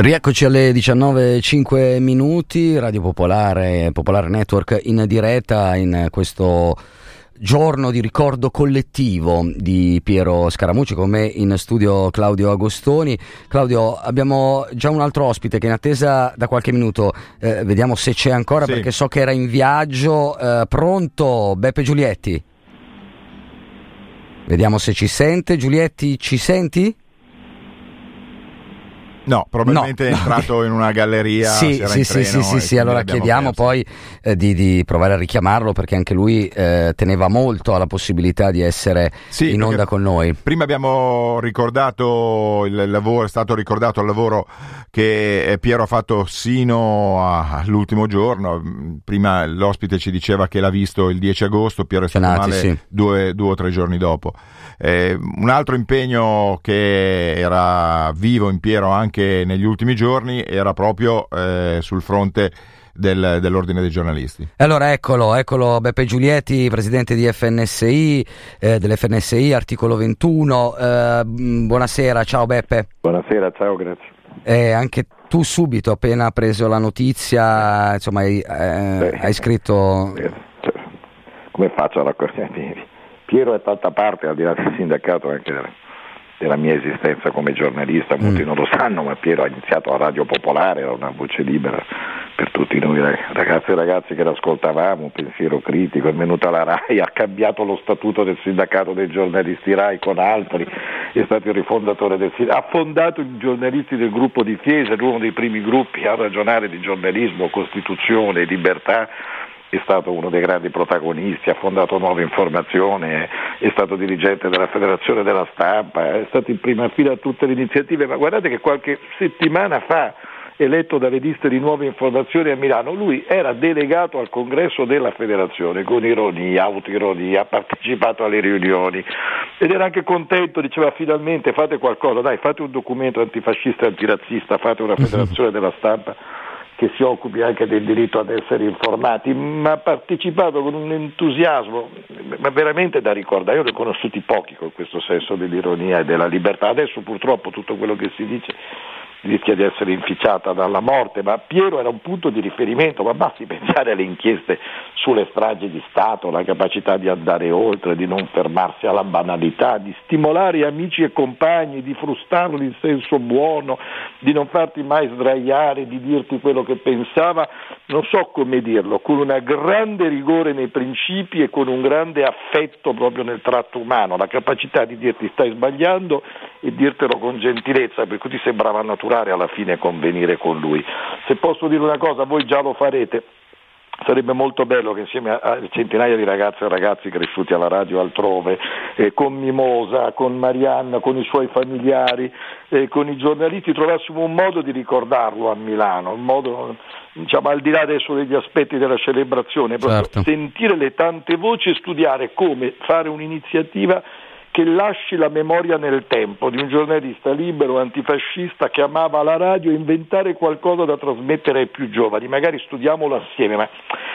Rieccoci alle 19.05 minuti, Radio Popolare, Popolare Network in diretta in questo giorno di ricordo collettivo di Piero Scaramucci, con me in studio Claudio Agostoni. Claudio, abbiamo già un altro ospite che in attesa da qualche minuto, eh, vediamo se c'è ancora sì. perché so che era in viaggio. Eh, pronto, Beppe Giulietti? Vediamo se ci sente. Giulietti, ci senti? No, probabilmente no, è entrato no. in una galleria. Sì, sì, sì, sì, sì, sì, allora chiediamo perso. poi eh, di, di, provare a richiamarlo perché anche lui eh, teneva molto alla possibilità di essere sì, in onda con noi. Prima abbiamo ricordato il lavoro, è stato ricordato il lavoro che eh, Piero ha fatto sino all'ultimo giorno. Prima l'ospite ci diceva che l'ha visto il 10 agosto, Piero è stato Senati, male sì. due, due o tre giorni dopo. Eh, un altro impegno che era vivo in Piero anche negli ultimi giorni era proprio eh, sul fronte del, dell'ordine dei giornalisti. Allora eccolo, eccolo Beppe Giulietti, presidente di FNSI, eh, dell'FNSI, articolo 21. Eh, buonasera, ciao Beppe. Buonasera, ciao, grazie. Eh, anche tu subito, appena preso la notizia, insomma, hai, eh, hai scritto... Come faccio a raccogliere? Piero è tanta parte, al di là del sindacato, anche della, della mia esistenza come giornalista, molti mm. non lo sanno, ma Piero ha iniziato a Radio Popolare, era una voce libera per tutti noi ragazzi e ragazzi che l'ascoltavamo, un pensiero critico, è venuta alla RAI, ha cambiato lo statuto del sindacato dei giornalisti RAI con altri, è stato il rifondatore del sindacato, ha fondato i giornalisti del gruppo di Chiesa, uno dei primi gruppi a ragionare di giornalismo, Costituzione, libertà, è stato uno dei grandi protagonisti, ha fondato Nuova Informazione, è stato dirigente della Federazione della Stampa, è stato in prima fila a tutte le iniziative, ma guardate che qualche settimana fa eletto dalle liste di Nuove Informazioni a Milano, lui era delegato al congresso della federazione con ironia, autoironia, ha partecipato alle riunioni ed era anche contento, diceva finalmente fate qualcosa, dai fate un documento antifascista e antirazzista, fate una federazione della stampa che si occupi anche del diritto ad essere informati, ma ha partecipato con un entusiasmo ma veramente da ricordare. Io ne ho conosciuti pochi con questo senso dell'ironia e della libertà. Adesso purtroppo tutto quello che si dice rischia di essere inficiata dalla morte, ma Piero era un punto di riferimento, ma basti pensare alle inchieste sulle stragi di Stato, la capacità di andare oltre, di non fermarsi alla banalità, di stimolare amici e compagni, di frustarli in senso buono, di non farti mai sdraiare, di dirti quello che pensava, non so come dirlo, con un grande rigore nei principi e con un grande affetto proprio nel tratto umano, la capacità di dirti stai sbagliando e dirtelo con gentilezza, per cui ti sembrava naturale curare alla fine convenire con lui. Se posso dire una cosa, voi già lo farete, Sarebbe molto bello che insieme a centinaia di ragazze e ragazzi cresciuti alla radio altrove, eh, con Mimosa, con Marianna, con i suoi familiari, eh, con i giornalisti, trovassimo un modo di ricordarlo a Milano, un modo, diciamo, al di là adesso degli aspetti della celebrazione, certo. sentire le tante voci e studiare come fare un'iniziativa che lasci la memoria nel tempo di un giornalista libero, antifascista che amava la radio, inventare qualcosa da trasmettere ai più giovani, magari studiamolo assieme, ma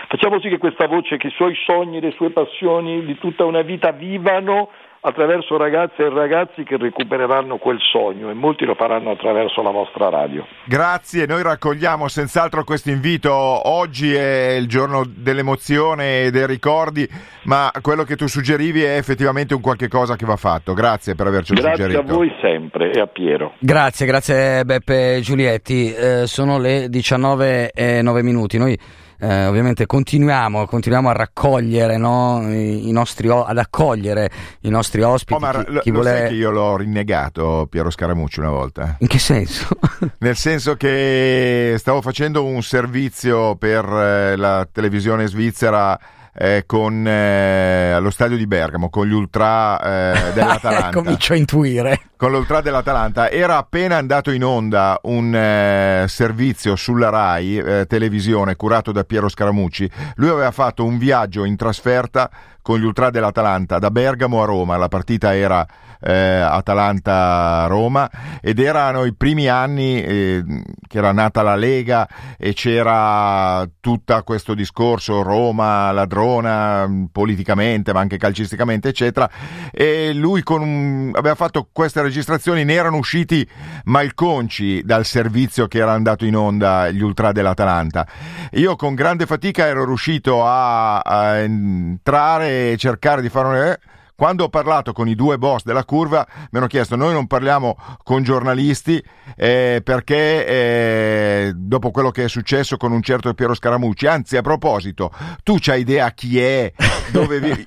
facciamo sì che questa voce, che i suoi sogni, le sue passioni di tutta una vita vivano attraverso ragazze e ragazzi che recupereranno quel sogno e molti lo faranno attraverso la vostra radio. Grazie, noi raccogliamo senz'altro questo invito. Oggi è il giorno dell'emozione e dei ricordi, ma quello che tu suggerivi è effettivamente un qualche cosa che va fatto. Grazie per averci grazie suggerito. Grazie a voi sempre e a Piero. Grazie, grazie Beppe Giulietti. Eh, sono le 19 e 9 minuti. Noi eh, ovviamente continuiamo, continuiamo, a raccogliere no, i, i nostri, ad accogliere i nostri ospiti. Oh, chi, chi lo, vuole... sai che io l'ho rinnegato Piero Scaramucci una volta. In che senso? Nel senso che stavo facendo un servizio per eh, la televisione svizzera eh, con, eh, allo stadio di Bergamo con gli ultra eh, dell'Atalanta. Comincio a intuire. Con l'ultra dell'Atalanta. Era appena andato in onda un eh, servizio sulla RAI eh, televisione curato da Piero Scaramucci. Lui aveva fatto un viaggio in trasferta con gli ultra dell'Atalanta da Bergamo a Roma. La partita era eh, Atalanta-Roma ed erano i primi anni eh, che era nata la Lega e c'era tutto questo discorso Roma ladrona politicamente ma anche calcisticamente eccetera e lui un, aveva fatto queste registrazioni ne erano usciti malconci dal servizio che era andato in onda gli ultra dell'Atalanta. Io con grande fatica ero riuscito a, a entrare e cercare di fare un... Quando ho parlato con i due boss della curva mi hanno chiesto noi non parliamo con giornalisti eh, perché eh, dopo quello che è successo con un certo Piero Scaramucci, anzi a proposito, tu c'hai idea chi è, dove vivi?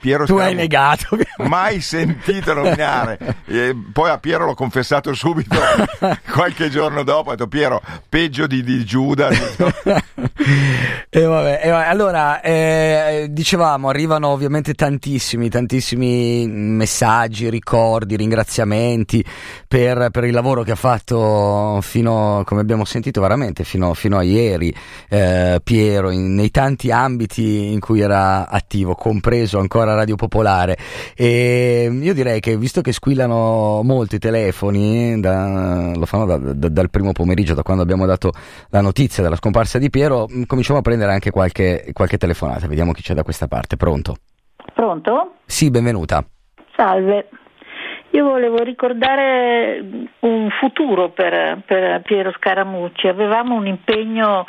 Piero tu hai negato. Mai sentito nominare. E poi a Piero l'ho confessato subito, qualche giorno dopo, ho detto Piero, peggio di, di Giuda. e vabbè, e vabbè, allora, eh, dicevamo, arrivano ovviamente tantissimi, tantissimi messaggi, ricordi, ringraziamenti per, per il lavoro che ha fatto fino, come abbiamo sentito veramente, fino, fino a ieri eh, Piero, in, nei tanti ambiti in cui era attivo, compreso ancora la Radio Popolare. E io direi che visto che squillano molto i telefoni, da, lo fanno da, da, dal primo pomeriggio, da quando abbiamo dato la notizia della scomparsa di Piero, mm, cominciamo a prendere anche qualche, qualche telefonata. Vediamo chi c'è da questa parte. Pronto? Pronto? Sì, benvenuta. Salve. Io volevo ricordare un futuro per, per Piero Scaramucci. Avevamo un impegno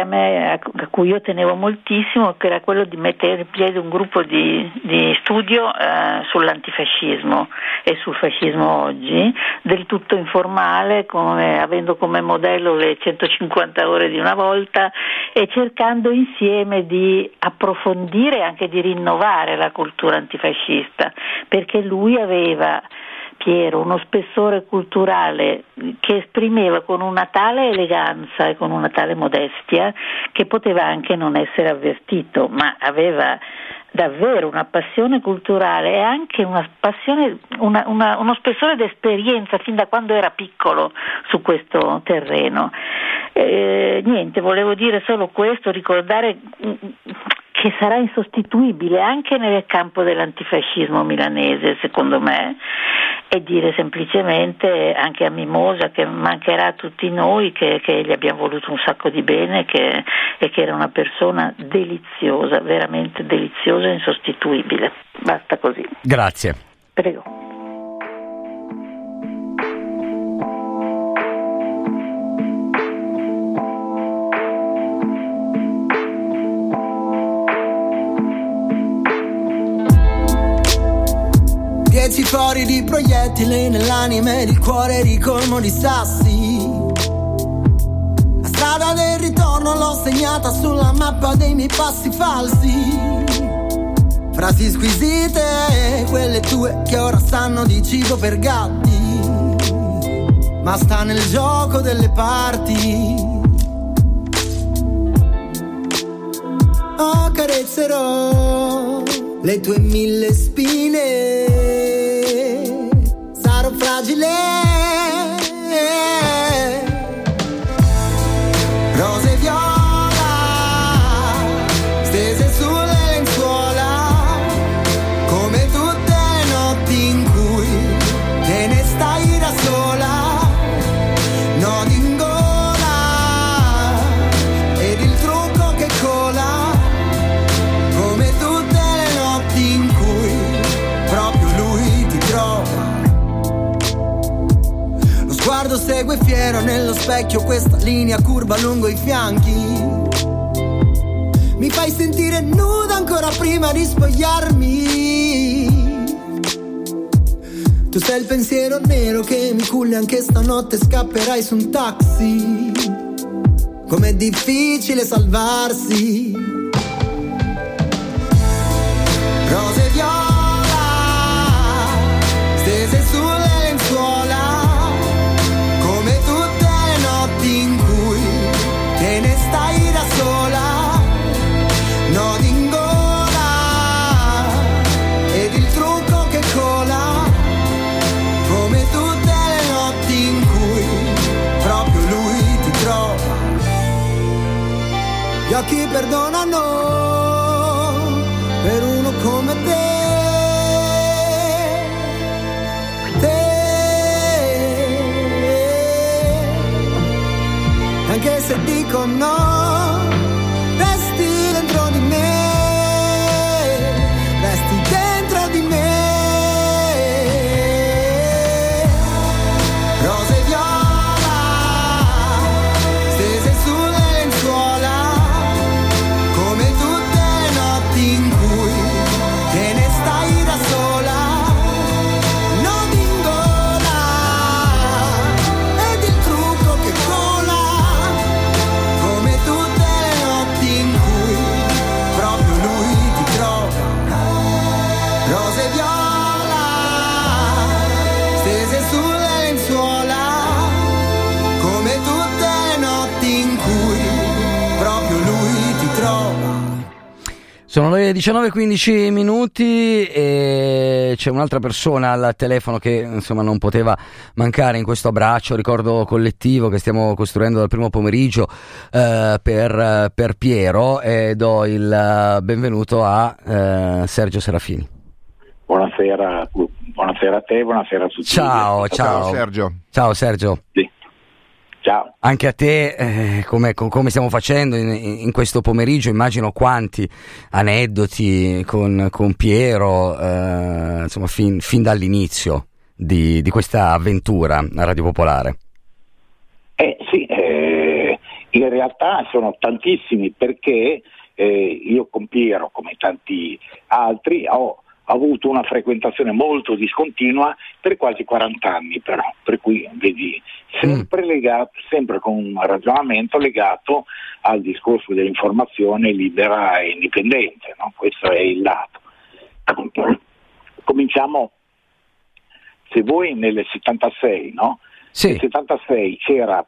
a, me, a, cui io tenevo moltissimo, che era quello di mettere in piedi un gruppo di, di studio eh, sull'antifascismo e sul fascismo oggi, del tutto informale, come, avendo come modello le 150 ore di una volta e cercando insieme di approfondire e anche di rinnovare la cultura antifascista, perché lui aveva Piero, uno spessore culturale che esprimeva con una tale eleganza e con una tale modestia che poteva anche non essere avvertito, ma aveva davvero una passione culturale e anche una passione, una, una, uno spessore d'esperienza fin da quando era piccolo su questo terreno. Eh, niente, volevo dire solo questo, ricordare che sarà insostituibile anche nel campo dell'antifascismo milanese, secondo me, e dire semplicemente anche a Mimosa che mancherà a tutti noi, che, che gli abbiamo voluto un sacco di bene che, e che era una persona deliziosa, veramente deliziosa e insostituibile. Basta così. Grazie. Prego. 10 fori di proiettili nell'anima ed il cuore ricolmo di sassi. La strada del ritorno l'ho segnata sulla mappa dei miei passi falsi. Frasi squisite, quelle tue che ora sanno di cibo per gatti. Ma sta nel gioco delle parti. Oh, carezzerò le tue mille spine Angelina. Fiero nello specchio questa linea curva lungo i fianchi. Mi fai sentire nuda ancora prima di spogliarmi. Tu sei il pensiero nero che mi culla anche stanotte scapperai su un taxi. Com'è difficile salvarsi. Gli occhi perdonano per uno come te. Te. Anche se dico no, Sono le 19.15 minuti e c'è un'altra persona al telefono che insomma non poteva mancare in questo abbraccio, ricordo collettivo che stiamo costruendo dal primo pomeriggio eh, per, per, Piero e do il benvenuto a eh, Sergio Serafini. Buonasera, buonasera a te, buonasera a tutti. Ciao, ciao. Ciao Sergio. Ciao Sergio. Sì. Ciao. Anche a te, eh, come, come, stiamo facendo in, in, questo pomeriggio, immagino quanti aneddoti con, con Piero, eh, insomma, fin, fin dall'inizio di, di, questa avventura a Radio Popolare. Eh sì, eh, in realtà sono tantissimi perché eh, io con Piero, come tanti altri, ho avuto una frequentazione molto discontinua per quasi 40 anni però, per cui vedi, sempre, mm. legato, sempre con un ragionamento legato al discorso dell'informazione libera e indipendente, no? questo è il lato. Cominciamo, se voi nel 76, no? sì. nel 76 c'era,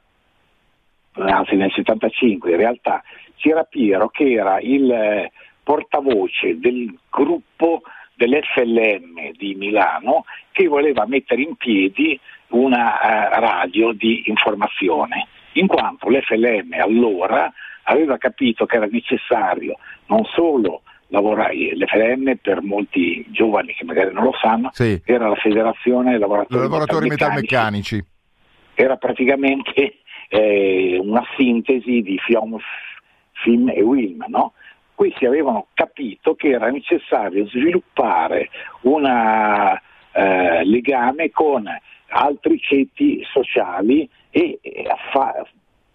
anzi nel 75 in realtà, c'era Piero che era il portavoce del gruppo dell'FLM di Milano che voleva mettere in piedi una uh, radio di informazione, in quanto l'FLM allora aveva capito che era necessario non solo lavorare, l'FLM per molti giovani che magari non lo sanno, sì. era la Federazione Lavoratori, lavoratori metalmeccanici. metalmeccanici. Era praticamente eh, una sintesi di FIOM, FIM e WILM, no? Questi avevano capito che era necessario sviluppare un eh, legame con altri ceti sociali e, e, fa-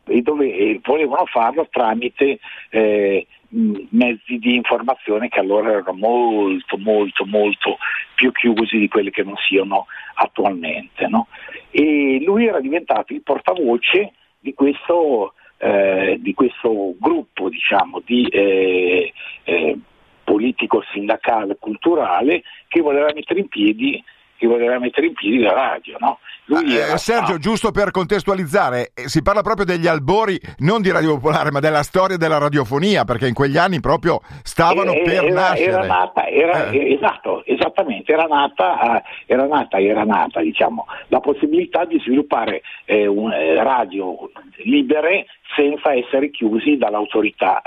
e, dove, e volevano farlo tramite eh, mezzi di informazione che allora erano molto molto molto più chiusi di quelli che non siano attualmente. No? E lui era diventato il portavoce di questo eh, di questo gruppo diciamo, di eh, eh, politico sindacale culturale che voleva mettere in piedi che voleva mettere in piedi la radio. No? Eh, Sergio, giusto per contestualizzare, eh, si parla proprio degli albori non di Radio Popolare, ma della storia della radiofonia, perché in quegli anni proprio stavano eh, per era, nascere. Era nata, era, eh. esatto, esattamente, era nata, era nata, era nata diciamo, la possibilità di sviluppare eh, un, radio libere senza essere chiusi dall'autorità,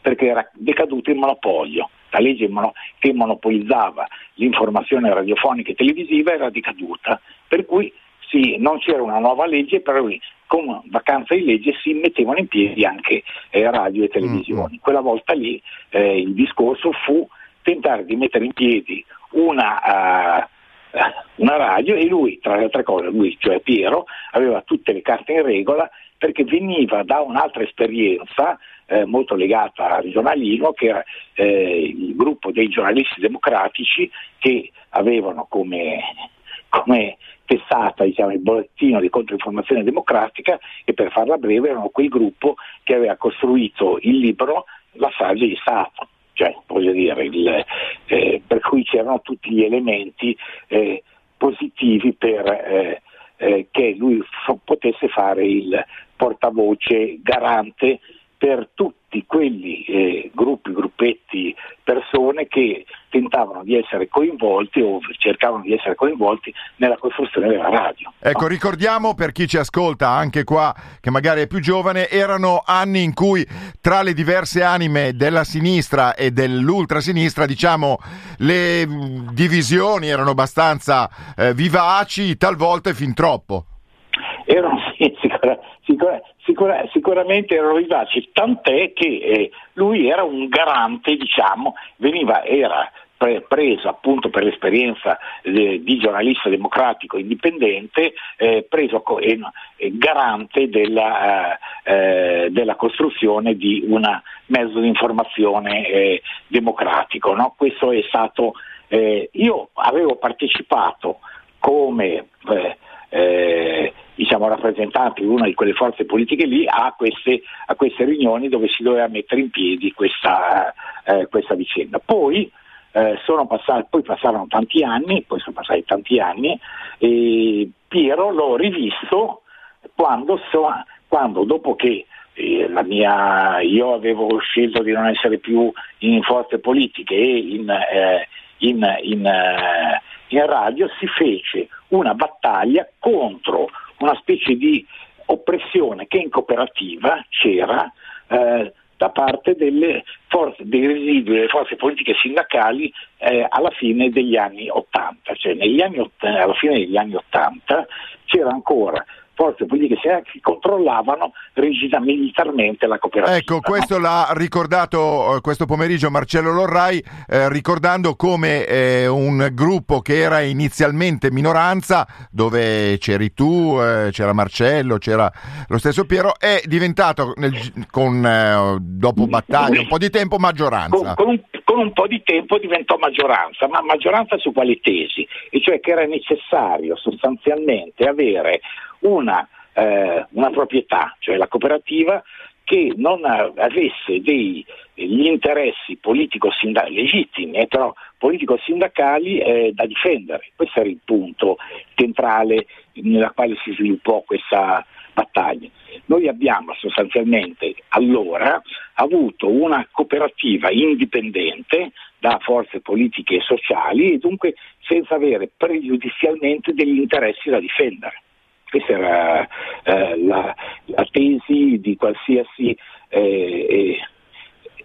perché era decaduto il monopolio la legge che monopolizzava l'informazione radiofonica e televisiva era decaduta, per cui sì, non c'era una nuova legge, però con vacanza di legge si mettevano in piedi anche eh, radio e televisioni. Mm-hmm. Quella volta lì eh, il discorso fu tentare di mettere in piedi una, uh, una radio e lui, tra le altre cose, lui, cioè Piero, aveva tutte le carte in regola perché veniva da un'altra esperienza eh, molto legata al giornalismo, che era eh, il gruppo dei giornalisti democratici che avevano come, come testata diciamo, il bollettino di controinformazione democratica e per farla breve erano quel gruppo che aveva costruito il libro La saggia di Stato. Cioè, dire, il, eh, per cui c'erano tutti gli elementi eh, positivi per eh, eh, che lui f- potesse fare il portavoce garante per tutti quelli eh, gruppi, gruppetti, persone che tentavano di essere coinvolti o cercavano di essere coinvolti nella costruzione della radio. Ecco, no? ricordiamo per chi ci ascolta anche qua, che magari è più giovane, erano anni in cui tra le diverse anime della sinistra e dell'ultrasinistra, diciamo, le divisioni erano abbastanza eh, vivaci, talvolta fin troppo. Sicura, sicura, sicura, sicuramente erano vivaci, tant'è che eh, lui era un garante, diciamo, veniva, era pre- preso appunto per l'esperienza eh, di giornalista democratico indipendente, eh, preso co- eh, garante della, eh, eh, della, costruzione di un mezzo di informazione eh, democratico. No? Questo è stato, io avevo partecipato come eh, diciamo, rappresentanti di una di quelle forze politiche lì a queste, a queste riunioni dove si doveva mettere in piedi questa, eh, questa vicenda. Poi eh, passati, poi passarono tanti anni, poi sono passati tanti anni, e Piero l'ho rivisto quando, so, quando dopo che eh, mia, io avevo scelto di non essere più in forze politiche e in, eh, in, in, eh, in radio, si fece una battaglia contro una specie di oppressione che in cooperativa c'era eh, da parte delle forze, dei residui delle forze politiche sindacali eh, alla fine degli anni Ottanta, cioè anni, alla fine degli anni Ottanta c'era ancora forze politiche che controllavano rigida militarmente la cooperativa. Ecco, questo l'ha ricordato eh, questo pomeriggio Marcello Lorrai, eh, ricordando come eh, un gruppo che era inizialmente minoranza, dove c'eri tu, eh, c'era Marcello, c'era lo stesso Piero, è diventato nel, con, eh, dopo battaglie un po' di tempo maggioranza. Con, con, con un po' di tempo diventò maggioranza, ma maggioranza su quali tesi? E cioè che era necessario sostanzialmente avere una, eh, una proprietà, cioè la cooperativa, che non avesse degli interessi politico-sindacali legittimi, eh, però politico-sindacali eh, da difendere. Questo era il punto centrale nella quale si sviluppò questa battaglia. Noi abbiamo sostanzialmente allora avuto una cooperativa indipendente da forze politiche e sociali e dunque senza avere pregiudizialmente degli interessi da difendere. Questa era eh, la, la, tesi di qualsiasi eh,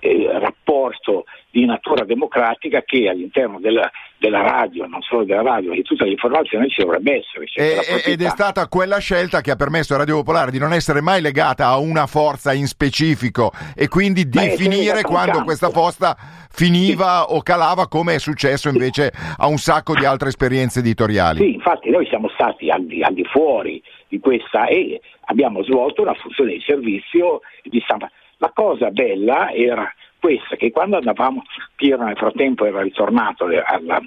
eh, rapporto di natura democratica che all'interno della, della, radio, non solo della radio, ma di tutta l'informazione ci dovrebbe essere. E, ed è stata quella scelta che ha permesso a Radio Popolare di non essere mai legata a una forza in specifico e quindi di Beh, finire quando questa forza finiva sì. o calava come è successo invece sì. a un sacco di altre esperienze editoriali. Sì, infatti noi siamo stati al di, al di fuori di questa e abbiamo svolto una funzione di servizio di stampa. La cosa bella era questa, che quando andavamo, Piero nel frattempo era ritornato alla,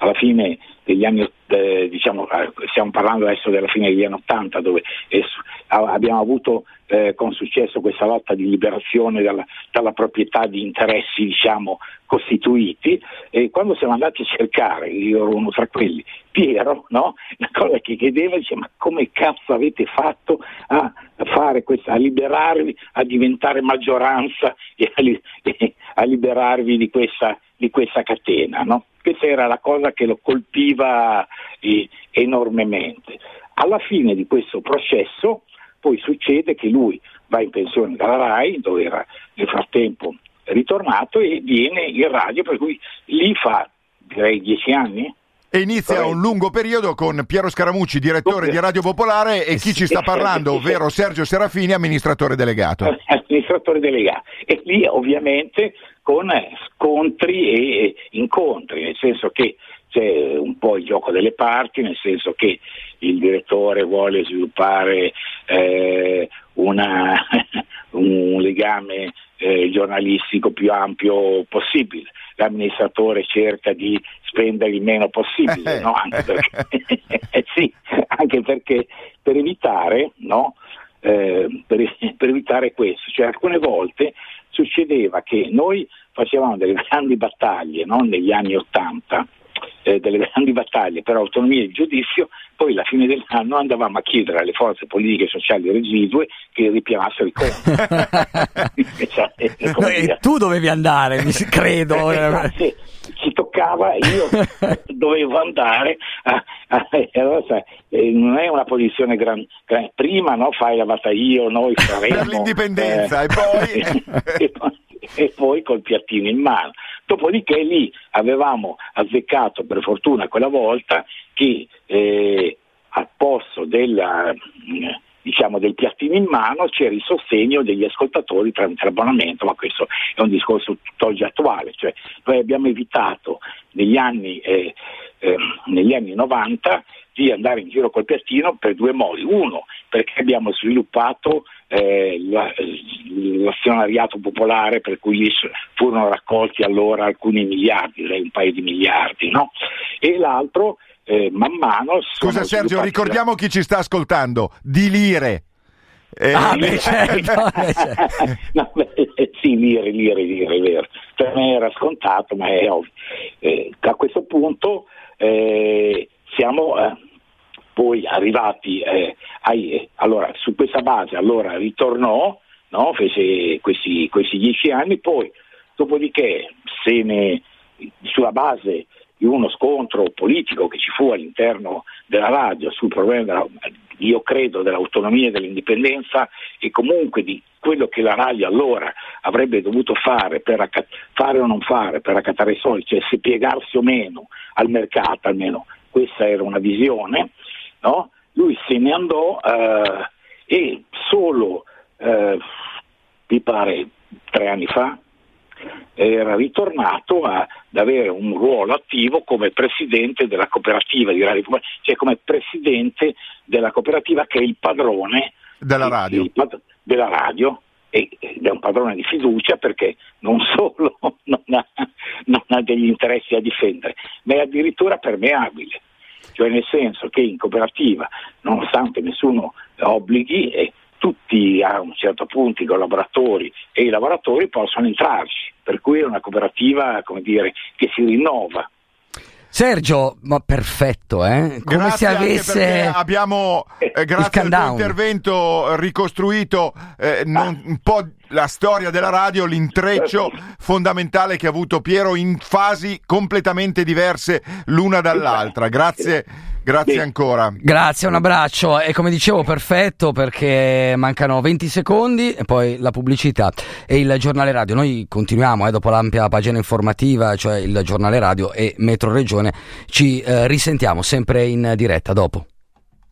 alla fine degli anni, eh, diciamo, eh, stiamo parlando adesso della fine degli anni Ottanta, dove es- abbiamo avuto eh, con successo questa lotta di liberazione dalla, dalla proprietà di interessi diciamo, costituiti e quando siamo andati a cercare, io ero uno tra quelli, Piero, no? la cosa che chiedeva dice ma come cazzo avete fatto a questa, a liberarvi, a diventare maggioranza e a, li, e a liberarvi di questa, di questa catena? No? Questa era la cosa che lo colpiva eh, enormemente. Alla fine di questo processo poi succede che lui va in pensione dalla RAI, dove era nel frattempo ritornato, e viene in radio, per cui lì fa direi dieci anni. E inizia un lungo periodo con Piero Scaramucci, direttore di Radio Popolare, e chi ci sta parlando, ovvero Sergio Serafini, amministratore delegato. Amministratore delegato. E lì ovviamente con scontri e incontri, nel senso che c'è un po' il gioco delle parti, nel senso che il direttore vuole sviluppare eh, una, un legame eh, giornalistico più ampio possibile. L'amministratore cerca di spendere il meno possibile, no? anche, perché, eh, sì, anche, perché, per evitare, no? eh, per, per evitare questo, cioè alcune volte succedeva che noi facevamo delle grandi battaglie no? negli anni Ottanta eh, delle grandi battaglie per autonomia di giudizio, poi alla fine dell'anno andavamo a chiedere alle forze politiche e sociali residue che ripianassero i conti. cioè, e tu dovevi andare, credo. Eh, ci toccava, io dovevo andare, a, a, allora, sai, eh, non è una posizione gran, gran prima no, fai la battaglia, noi saremo... Per l'indipendenza eh, e poi... e poi col piattino in mano. Dopodiché lì avevamo azzeccato per fortuna quella volta che eh, al posto della, diciamo, del piattino in mano c'era il sostegno degli ascoltatori tramite l'abbonamento, ma questo è un discorso tutt'oggi attuale. Cioè, noi abbiamo evitato negli anni, eh, eh, negli anni 90 di andare in giro col piattino per due modi. Uno, perché abbiamo sviluppato eh, la, l'azionariato popolare per cui furono raccolti allora alcuni miliardi, un paio di miliardi, no? e l'altro eh, man mano... Scusa Sergio, ricordiamo la... chi ci sta ascoltando, di lire. Eh, ah, beh, certo. no, beh, sì, lire, lire, lire, vero. per me era scontato, ma è ovvio. Eh, a questo punto eh, siamo eh, poi arrivati eh, ai, allora, su questa base, allora ritornò, no? fece questi, questi, dieci anni, poi dopodiché ne, sulla base di uno scontro politico che ci fu all'interno della radio sul problema della, io credo dell'autonomia e dell'indipendenza e comunque di quello che la radio allora avrebbe dovuto fare per acc- fare o non fare per accattare i soldi, cioè se piegarsi o meno al mercato, almeno questa era una visione, no? lui se ne andò eh, e solo, eh, mi pare, tre anni fa, era ritornato ad avere un ruolo attivo come presidente della cooperativa di Radio Pubblica, cioè come presidente della cooperativa che è il padrone della radio. Il, il, della radio ed è un padrone di fiducia perché non solo non ha, non ha degli interessi a difendere, ma è addirittura permeabile cioè nel senso che in cooperativa, nonostante nessuno obblighi, eh, tutti a un certo punto i collaboratori e i lavoratori possono entrarci, per cui è una cooperativa dire, che si rinnova. Sergio, ma perfetto, eh? Come grazie se avesse abbiamo eh, grazie al tuo intervento ricostruito eh, non, un po' la storia della radio, l'intreccio fondamentale che ha avuto Piero in fasi completamente diverse l'una dall'altra. Grazie Grazie Beh. ancora. Grazie, un abbraccio. E come dicevo, perfetto perché mancano 20 secondi e poi la pubblicità e il giornale radio. Noi continuiamo eh, dopo l'ampia pagina informativa, cioè il giornale radio e Metro Regione. Ci eh, risentiamo sempre in diretta dopo.